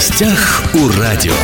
гостях у радио.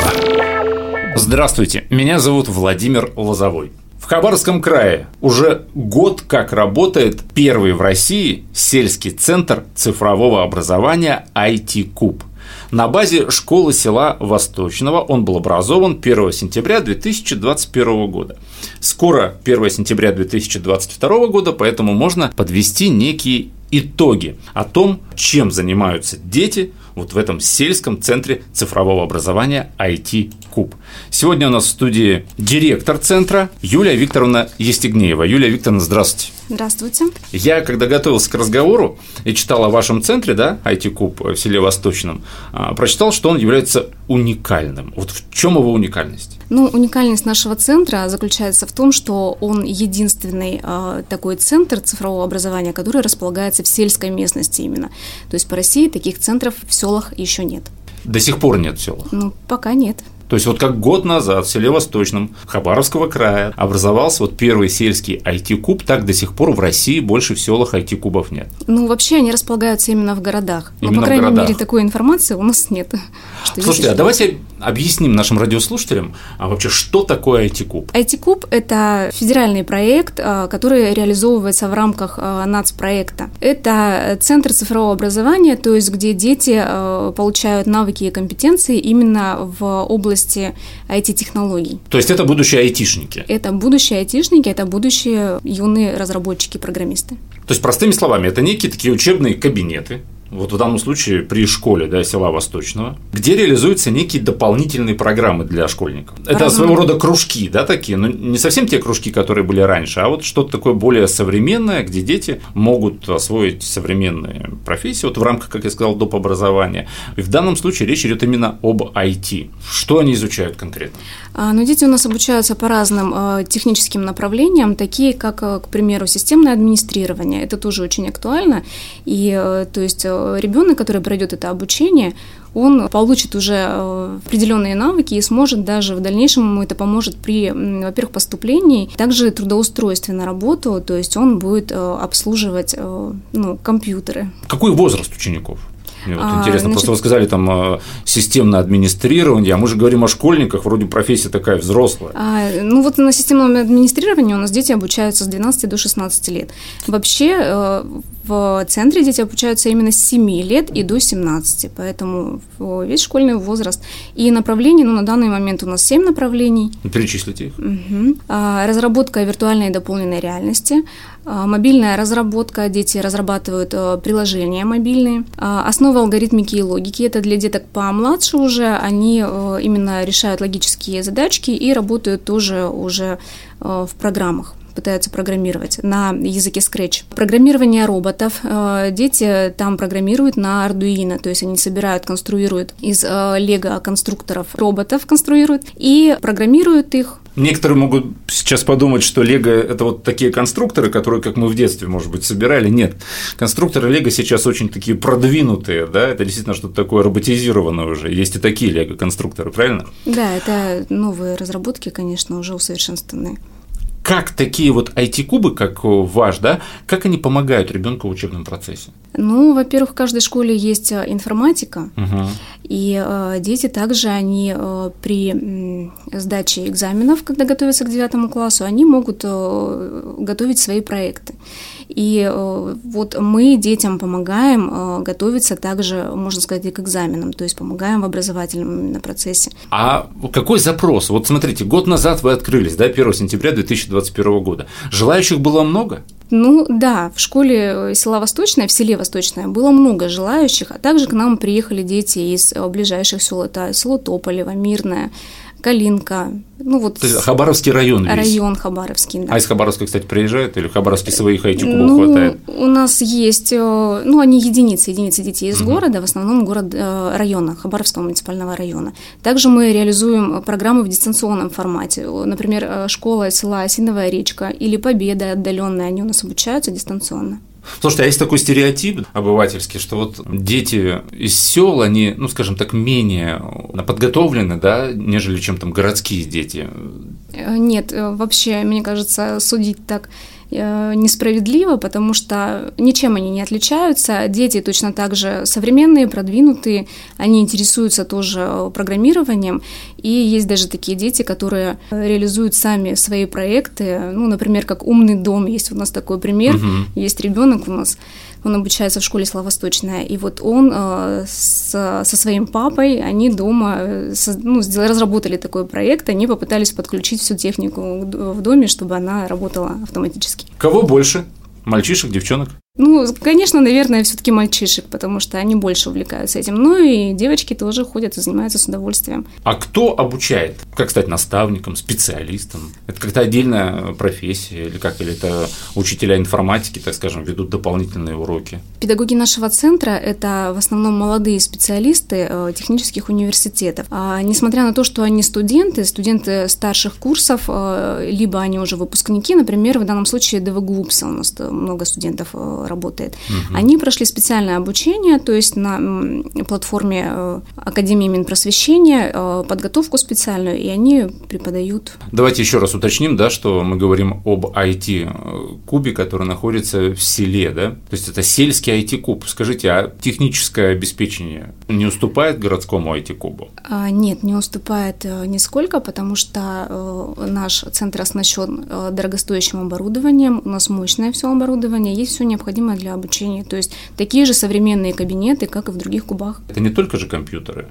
Здравствуйте, меня зовут Владимир Лозовой. В Хабаровском крае уже год как работает первый в России сельский центр цифрового образования IT-Куб. На базе школы села Восточного он был образован 1 сентября 2021 года. Скоро 1 сентября 2022 года, поэтому можно подвести некие итоги о том, чем занимаются дети вот в этом сельском центре цифрового образования IT Куб. Сегодня у нас в студии директор центра Юлия Викторовна Естегнеева. Юлия Викторовна, здравствуйте. Здравствуйте. Я, когда готовился к разговору и читал о вашем центре, да, IT-Куб в селе Восточном, а, прочитал, что он является уникальным. Вот в чем его уникальность? Ну, уникальность нашего центра заключается в том, что он единственный э, такой центр цифрового образования, который располагается в сельской местности именно. То есть по России таких центров в селах еще нет. До сих пор нет в селах? Ну, пока нет. То есть вот как год назад в селе Восточном Хабаровского края образовался вот первый сельский IT-куб, так до сих пор в России больше в селах IT-кубов нет. Ну, вообще они располагаются именно в городах. Но, именно по крайней мере, такой информации у нас нет. Слушайте, а давайте объясним нашим радиослушателям а вообще, что такое IT-куб? IT-куб – это федеральный проект, а, который реализовывается в рамках а, нацпроекта. Это центр цифрового образования, то есть где дети а, получают навыки и компетенции именно в области IT-технологий. То есть это будущие айтишники? Это будущие айтишники, это будущие юные разработчики, программисты. То есть, простыми словами, это некие такие учебные кабинеты, вот в данном случае при школе да, села Восточного, где реализуются некие дополнительные программы для школьников. Это своего рода кружки, да, такие, но не совсем те кружки, которые были раньше, а вот что-то такое более современное, где дети могут освоить современные профессии, вот в рамках, как я сказал, доп. образования. И в данном случае речь идет именно об IT. Что они изучают конкретно? А, ну, дети у нас обучаются по разным э, техническим направлениям, такие как, э, к примеру, системное администрирование. Это тоже очень актуально. И, э, то есть, ребенок, который пройдет это обучение, он получит уже определенные навыки и сможет даже в дальнейшем ему это поможет при, во-первых, поступлении, также трудоустройстве на работу, то есть он будет обслуживать ну, компьютеры. Какой возраст учеников? Мне вот а, интересно, значит... просто вы сказали там э, системное администрирование, а мы же говорим о школьниках, вроде профессия такая взрослая. А, ну вот на системном администрировании у нас дети обучаются с 12 до 16 лет. Вообще э, в центре дети обучаются именно с 7 лет и до 17, поэтому весь школьный возраст. И направлений, ну, на данный момент у нас 7 направлений. Перечислите их. Угу. Разработка виртуальной и дополненной реальности, а, мобильная разработка, дети разрабатывают а, приложения мобильные. Основа алгоритмики и логики, это для деток помладше уже, они именно решают логические задачки и работают тоже уже в программах пытаются программировать на языке Scratch. Программирование роботов. Э, дети там программируют на Arduino, то есть они собирают, конструируют из лего э, конструкторов роботов, конструируют и программируют их Некоторые могут сейчас подумать, что Лего – это вот такие конструкторы, которые, как мы в детстве, может быть, собирали. Нет, конструкторы Лего сейчас очень такие продвинутые, да, это действительно что-то такое роботизированное уже. Есть и такие Лего-конструкторы, правильно? Да, это новые разработки, конечно, уже усовершенствованные как такие вот IT-кубы, как ваш, да, как они помогают ребенку в учебном процессе? Ну, во-первых, в каждой школе есть э, информатика, угу. и э, дети также, они э, при э, сдаче экзаменов, когда готовятся к девятому классу, они могут э, готовить свои проекты. И э, вот мы детям помогаем э, готовиться также, можно сказать, и к экзаменам, то есть помогаем в образовательном процессе. А какой запрос? Вот смотрите, год назад вы открылись, да, 1 сентября 2021 года. Желающих было много? Ну да, в школе э, села Восточное, в селе Восточное было много желающих, а также к нам приехали дети из ближайших сел, это село Тополево, Мирное, Калинка. Ну, вот То есть Хабаровский район весь. Район Хабаровский, да. А из Хабаровска, кстати, приезжают или в Хабаровске своих айтикубов ну, хватает? У нас есть, э, ну, они единицы, единицы детей из угу. города, в основном город э, района, Хабаровского муниципального района. Также мы реализуем программы в дистанционном формате. Например, э, школа села Осиновая речка или Победа отдаленная, они у нас обучаются дистанционно. Слушайте, а есть такой стереотип обывательский, что вот дети из сел, они, ну, скажем так, менее подготовлены, да, нежели чем там городские дети? Э, нет, э, вообще, мне кажется, судить так э, несправедливо, потому что ничем они не отличаются. Дети точно так же современные, продвинутые, они интересуются тоже программированием, и есть даже такие дети, которые реализуют сами свои проекты, ну, например, как «Умный дом», есть у нас такой пример, угу. есть ребенок у нас, он обучается в школе «Слава Восточная», и вот он э, с, со своим папой, они дома э, со, ну, разработали такой проект, они попытались подключить всю технику в доме, чтобы она работала автоматически. Кого больше? Мальчишек, девчонок? Ну, конечно, наверное, все-таки мальчишек, потому что они больше увлекаются этим. Ну и девочки тоже ходят и занимаются с удовольствием. А кто обучает? Как стать наставником, специалистом? Это как-то отдельная профессия или как? Или это учителя информатики, так скажем, ведут дополнительные уроки? Педагоги нашего центра – это в основном молодые специалисты э, технических университетов. А, несмотря на то, что они студенты, студенты старших курсов, э, либо они уже выпускники, например, в данном случае ДВГУ у нас много студентов э, работает. Угу. Они прошли специальное обучение, то есть на платформе э, Академии Минпросвещения, э, подготовку специальную, и они преподают. Давайте еще раз уточним, да, что мы говорим об IT-кубе, который находится в селе, да? То есть это сельский IT-куб. Скажите, а техническое обеспечение не уступает городскому IT-кубу? А, нет, не уступает э, нисколько, потому что наш центр оснащен дорогостоящим оборудованием, у нас мощное все оборудование, есть все необходимое необходимое для обучения. То есть такие же современные кабинеты, как и в других кубах. Это не только же компьютеры.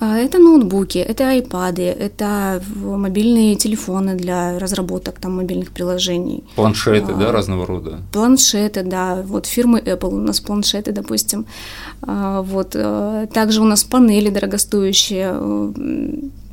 А, это ноутбуки, это айпады, это мобильные телефоны для разработок там мобильных приложений. Планшеты, а, да, разного рода? Планшеты, да. Вот фирмы Apple у нас планшеты, допустим. А, вот. Э, также у нас панели дорогостоящие, э,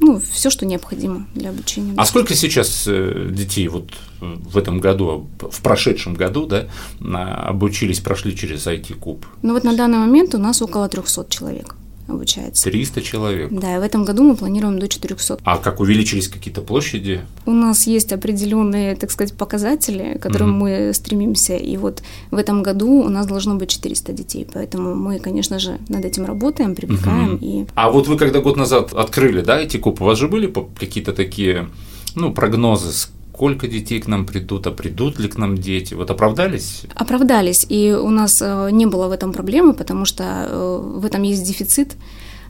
ну, все, что необходимо для обучения. А сколько сейчас э, детей вот в этом году, в прошедшем году, да, обучились, прошли через IT-куб? Ну вот на данный момент у нас около 300 человек обучается. 300 человек? Да, и в этом году мы планируем до 400. А как увеличились какие-то площади? У нас есть определенные, так сказать, показатели, к которым угу. мы стремимся, и вот в этом году у нас должно быть 400 детей, поэтому мы, конечно же, над этим работаем, привлекаем. Угу. И... А вот вы когда год назад открыли, да, эти кубы, у вас же были какие-то такие, ну, прогнозы, сколько детей к нам придут, а придут ли к нам дети? Вот оправдались? Оправдались, и у нас э, не было в этом проблемы, потому что э, в этом есть дефицит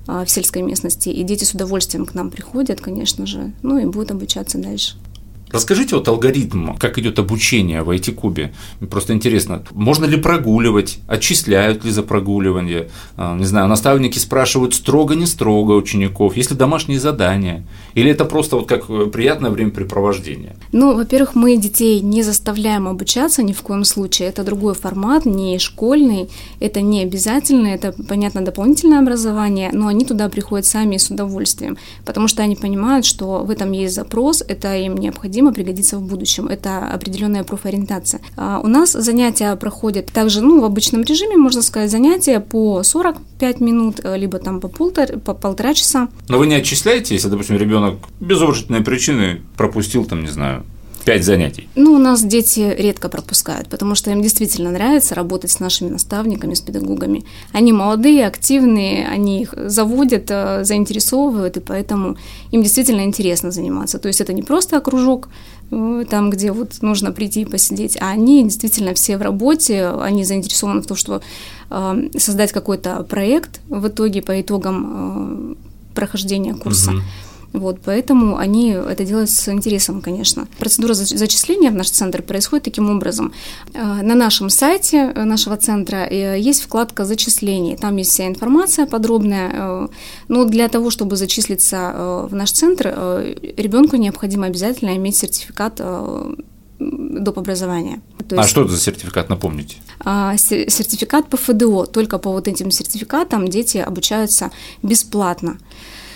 э, в сельской местности, и дети с удовольствием к нам приходят, конечно же, ну и будут обучаться дальше. Расскажите вот алгоритм, как идет обучение в IT-кубе. Просто интересно, можно ли прогуливать, отчисляют ли за прогуливание? А, не знаю, наставники спрашивают строго-не строго учеников, есть ли домашние задания? Или это просто вот как приятное времяпрепровождение? Ну, во-первых, мы детей не заставляем обучаться ни в коем случае. Это другой формат, не школьный, это не обязательно, это, понятно, дополнительное образование, но они туда приходят сами с удовольствием, потому что они понимают, что в этом есть запрос, это им необходимо необходимо пригодится в будущем. Это определенная профориентация. А у нас занятия проходят также, ну, в обычном режиме, можно сказать, занятия по 45 минут, э, либо там по, полтора, по полтора часа. Но вы не отчисляете, если, допустим, ребенок без уважительной причины пропустил, там, не знаю, пять занятий? Ну, у нас дети редко пропускают, потому что им действительно нравится работать с нашими наставниками, с педагогами. Они молодые, активные, они их заводят, э, заинтересовывают, и поэтому им действительно интересно заниматься. То есть это не просто кружок, э, там, где вот нужно прийти и посидеть, а они действительно все в работе, они заинтересованы в том, что э, создать какой-то проект в итоге по итогам прохождения курса. Угу. Вот, поэтому они это делают с интересом, конечно. Процедура зачисления в наш центр происходит таким образом. Э, на нашем сайте э, нашего центра э, есть вкладка «Зачисление». Там есть вся информация подробная. Но для того, чтобы зачислиться в наш центр, ребенку необходимо обязательно иметь сертификат доп. образования. То а есть, что это за сертификат, напомните? А, сертификат по ФДО. Только по вот этим сертификатам дети обучаются бесплатно.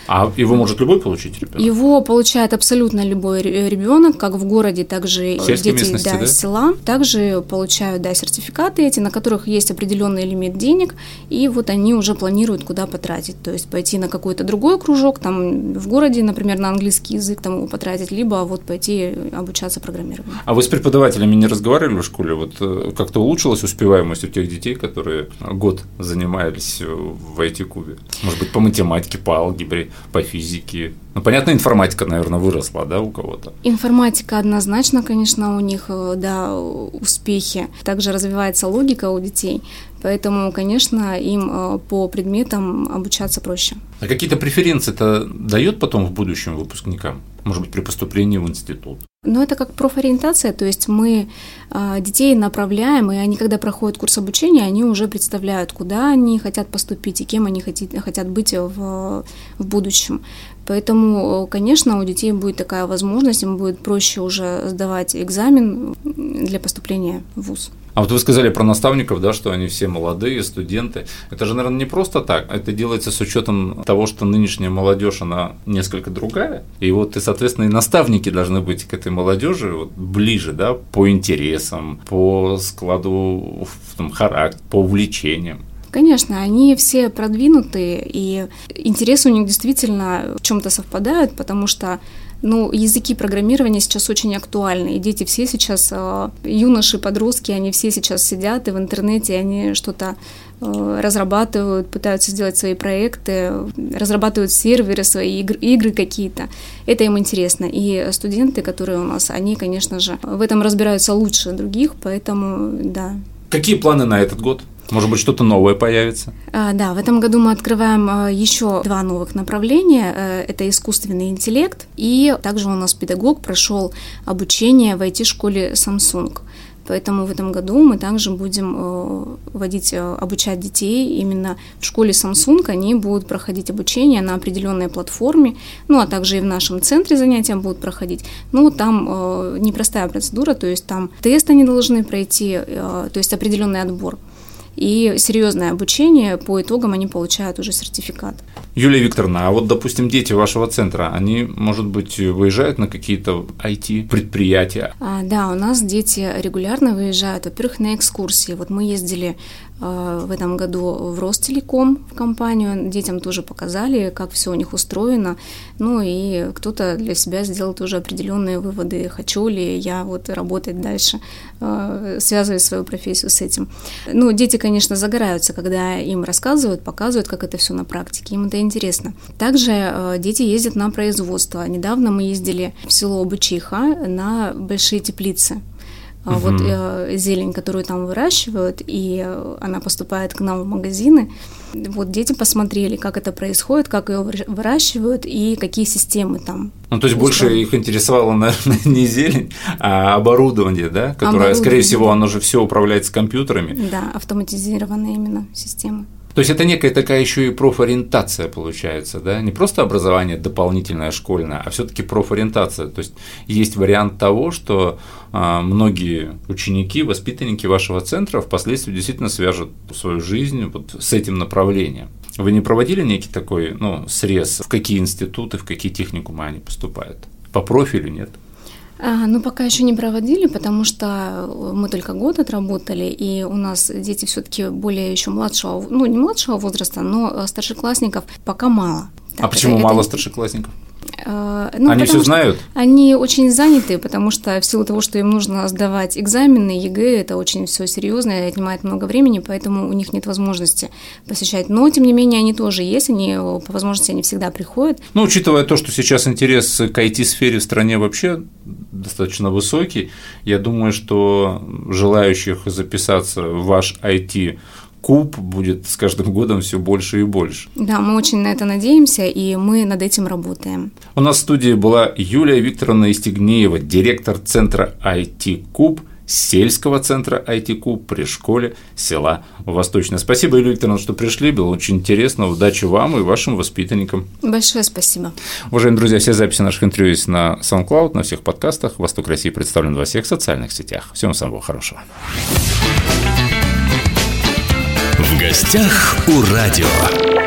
А его может любой получить ребенок? Его получает абсолютно любой ребенок, как в городе, так же Сельской дети да, да? села. Также получают да, сертификаты эти, на которых есть определенный лимит денег, и вот они уже планируют, куда потратить. То есть пойти на какой-то другой кружок, там в городе, например, на английский язык там его потратить, либо вот пойти обучаться программированию. А вы с преподавателями не разговаривали в школе? Вот э, как-то улучшилась успеваемость у тех детей, которые год занимались в IT-кубе? Может быть, по математике, по алгебре? По физике. Ну, понятно, информатика, наверное, выросла, да, у кого-то? Информатика однозначно, конечно, у них, э, да, успехи. Также развивается логика у детей, поэтому, конечно, им э, по предметам обучаться проще. А какие-то преференции это дает потом в будущем выпускникам? Может быть, при поступлении в институт? Ну, это как профориентация, то есть мы э, детей направляем, и они, когда проходят курс обучения, они уже представляют, куда они хотят поступить и кем они хотят, хотят быть в, в будущем. Поэтому, конечно, у детей будет такая возможность, им будет проще уже сдавать экзамен для поступления в ВУЗ. А вот вы сказали про наставников, да, что они все молодые, студенты. Это же, наверное, не просто так. Это делается с учетом того, что нынешняя молодежь, она несколько другая. И вот, и, соответственно, и наставники должны быть к этой молодежи вот, ближе, да, по интересам, по складу там, характера, по увлечениям. Конечно, они все продвинутые, и интересы у них действительно в чем-то совпадают, потому что ну, языки программирования сейчас очень актуальны, и дети все сейчас, э, юноши, подростки, они все сейчас сидят и в интернете, они что-то э, разрабатывают, пытаются сделать свои проекты, разрабатывают серверы, свои игры, игры какие-то. Это им интересно. И студенты, которые у нас, они, конечно же, в этом разбираются лучше других, поэтому, да. Какие планы на этот год? Может быть, что-то новое появится? А, да, в этом году мы открываем а, еще два новых направления. Э, это искусственный интеллект, и также у нас педагог прошел обучение в IT-школе Samsung. Поэтому в этом году мы также будем э, вводить, э, обучать детей именно в школе Samsung. Они будут проходить обучение на определенной платформе, ну а также и в нашем центре занятия будут проходить. Ну, там непростая процедура, то есть там тест они должны пройти, то есть определенный отбор и серьезное обучение, по итогам они получают уже сертификат. Юлия Викторовна, а вот, допустим, дети вашего центра, они, может быть, выезжают на какие-то IT-предприятия? А, да, у нас дети регулярно выезжают, во-первых, на экскурсии. Вот мы ездили в этом году в Ростелеком в компанию. Детям тоже показали, как все у них устроено. Ну и кто-то для себя сделал тоже определенные выводы, хочу ли я вот работать дальше, э, связывать свою профессию с этим. Ну, дети, конечно, загораются, когда им рассказывают, показывают, как это все на практике, им это интересно. Также э, дети ездят на производство. Недавно мы ездили в село Бычиха на большие теплицы угу. вот э, зелень, которую там выращивают, и она поступает к нам в магазины. Вот дети посмотрели, как это происходит, как ее выращивают и какие системы там. Ну, то есть больше их интересовало, наверное, не зелень, а оборудование, да, которое, оборудование, скорее всего, да. оно же все управляется компьютерами. Да, автоматизированная именно система. То есть это некая такая еще и профориентация получается, да? Не просто образование дополнительное школьное, а все-таки профориентация. То есть есть вариант того, что а, многие ученики, воспитанники вашего центра впоследствии действительно свяжут свою жизнь вот с этим направлением. Вы не проводили некий такой ну, срез, в какие институты, в какие техникумы они поступают? По профилю нет? А, ну, пока еще не проводили, потому что мы только год отработали, и у нас дети все-таки более еще младшего, ну, не младшего возраста, но старшеклассников пока мало. Так, а почему это, мало это... старшеклассников? Э, ну, они все знают? Они очень заняты, потому что в силу того, что им нужно сдавать экзамены, ЕГЭ, это очень все серьезно, и отнимает много времени, поэтому у них нет возможности посещать. Но, тем не менее, они тоже есть, они по возможности они всегда приходят. Ну, учитывая то, что сейчас интерес к IT-сфере в стране вообще достаточно высокий, я думаю, что желающих записаться в ваш IT куб будет с каждым годом все больше и больше. Да, мы очень на это надеемся, и мы над этим работаем. У нас в студии была Юлия Викторовна Истигнеева, директор центра IT Куб сельского центра IT Куб при школе села Восточное. Спасибо, Юлия Викторовна, что пришли. Было очень интересно. Удачи вам и вашим воспитанникам. Большое спасибо. Уважаемые друзья, все записи наших интервью есть на SoundCloud, на всех подкастах. Восток России представлен во всех социальных сетях. Всем самого хорошего. В гостях у радио.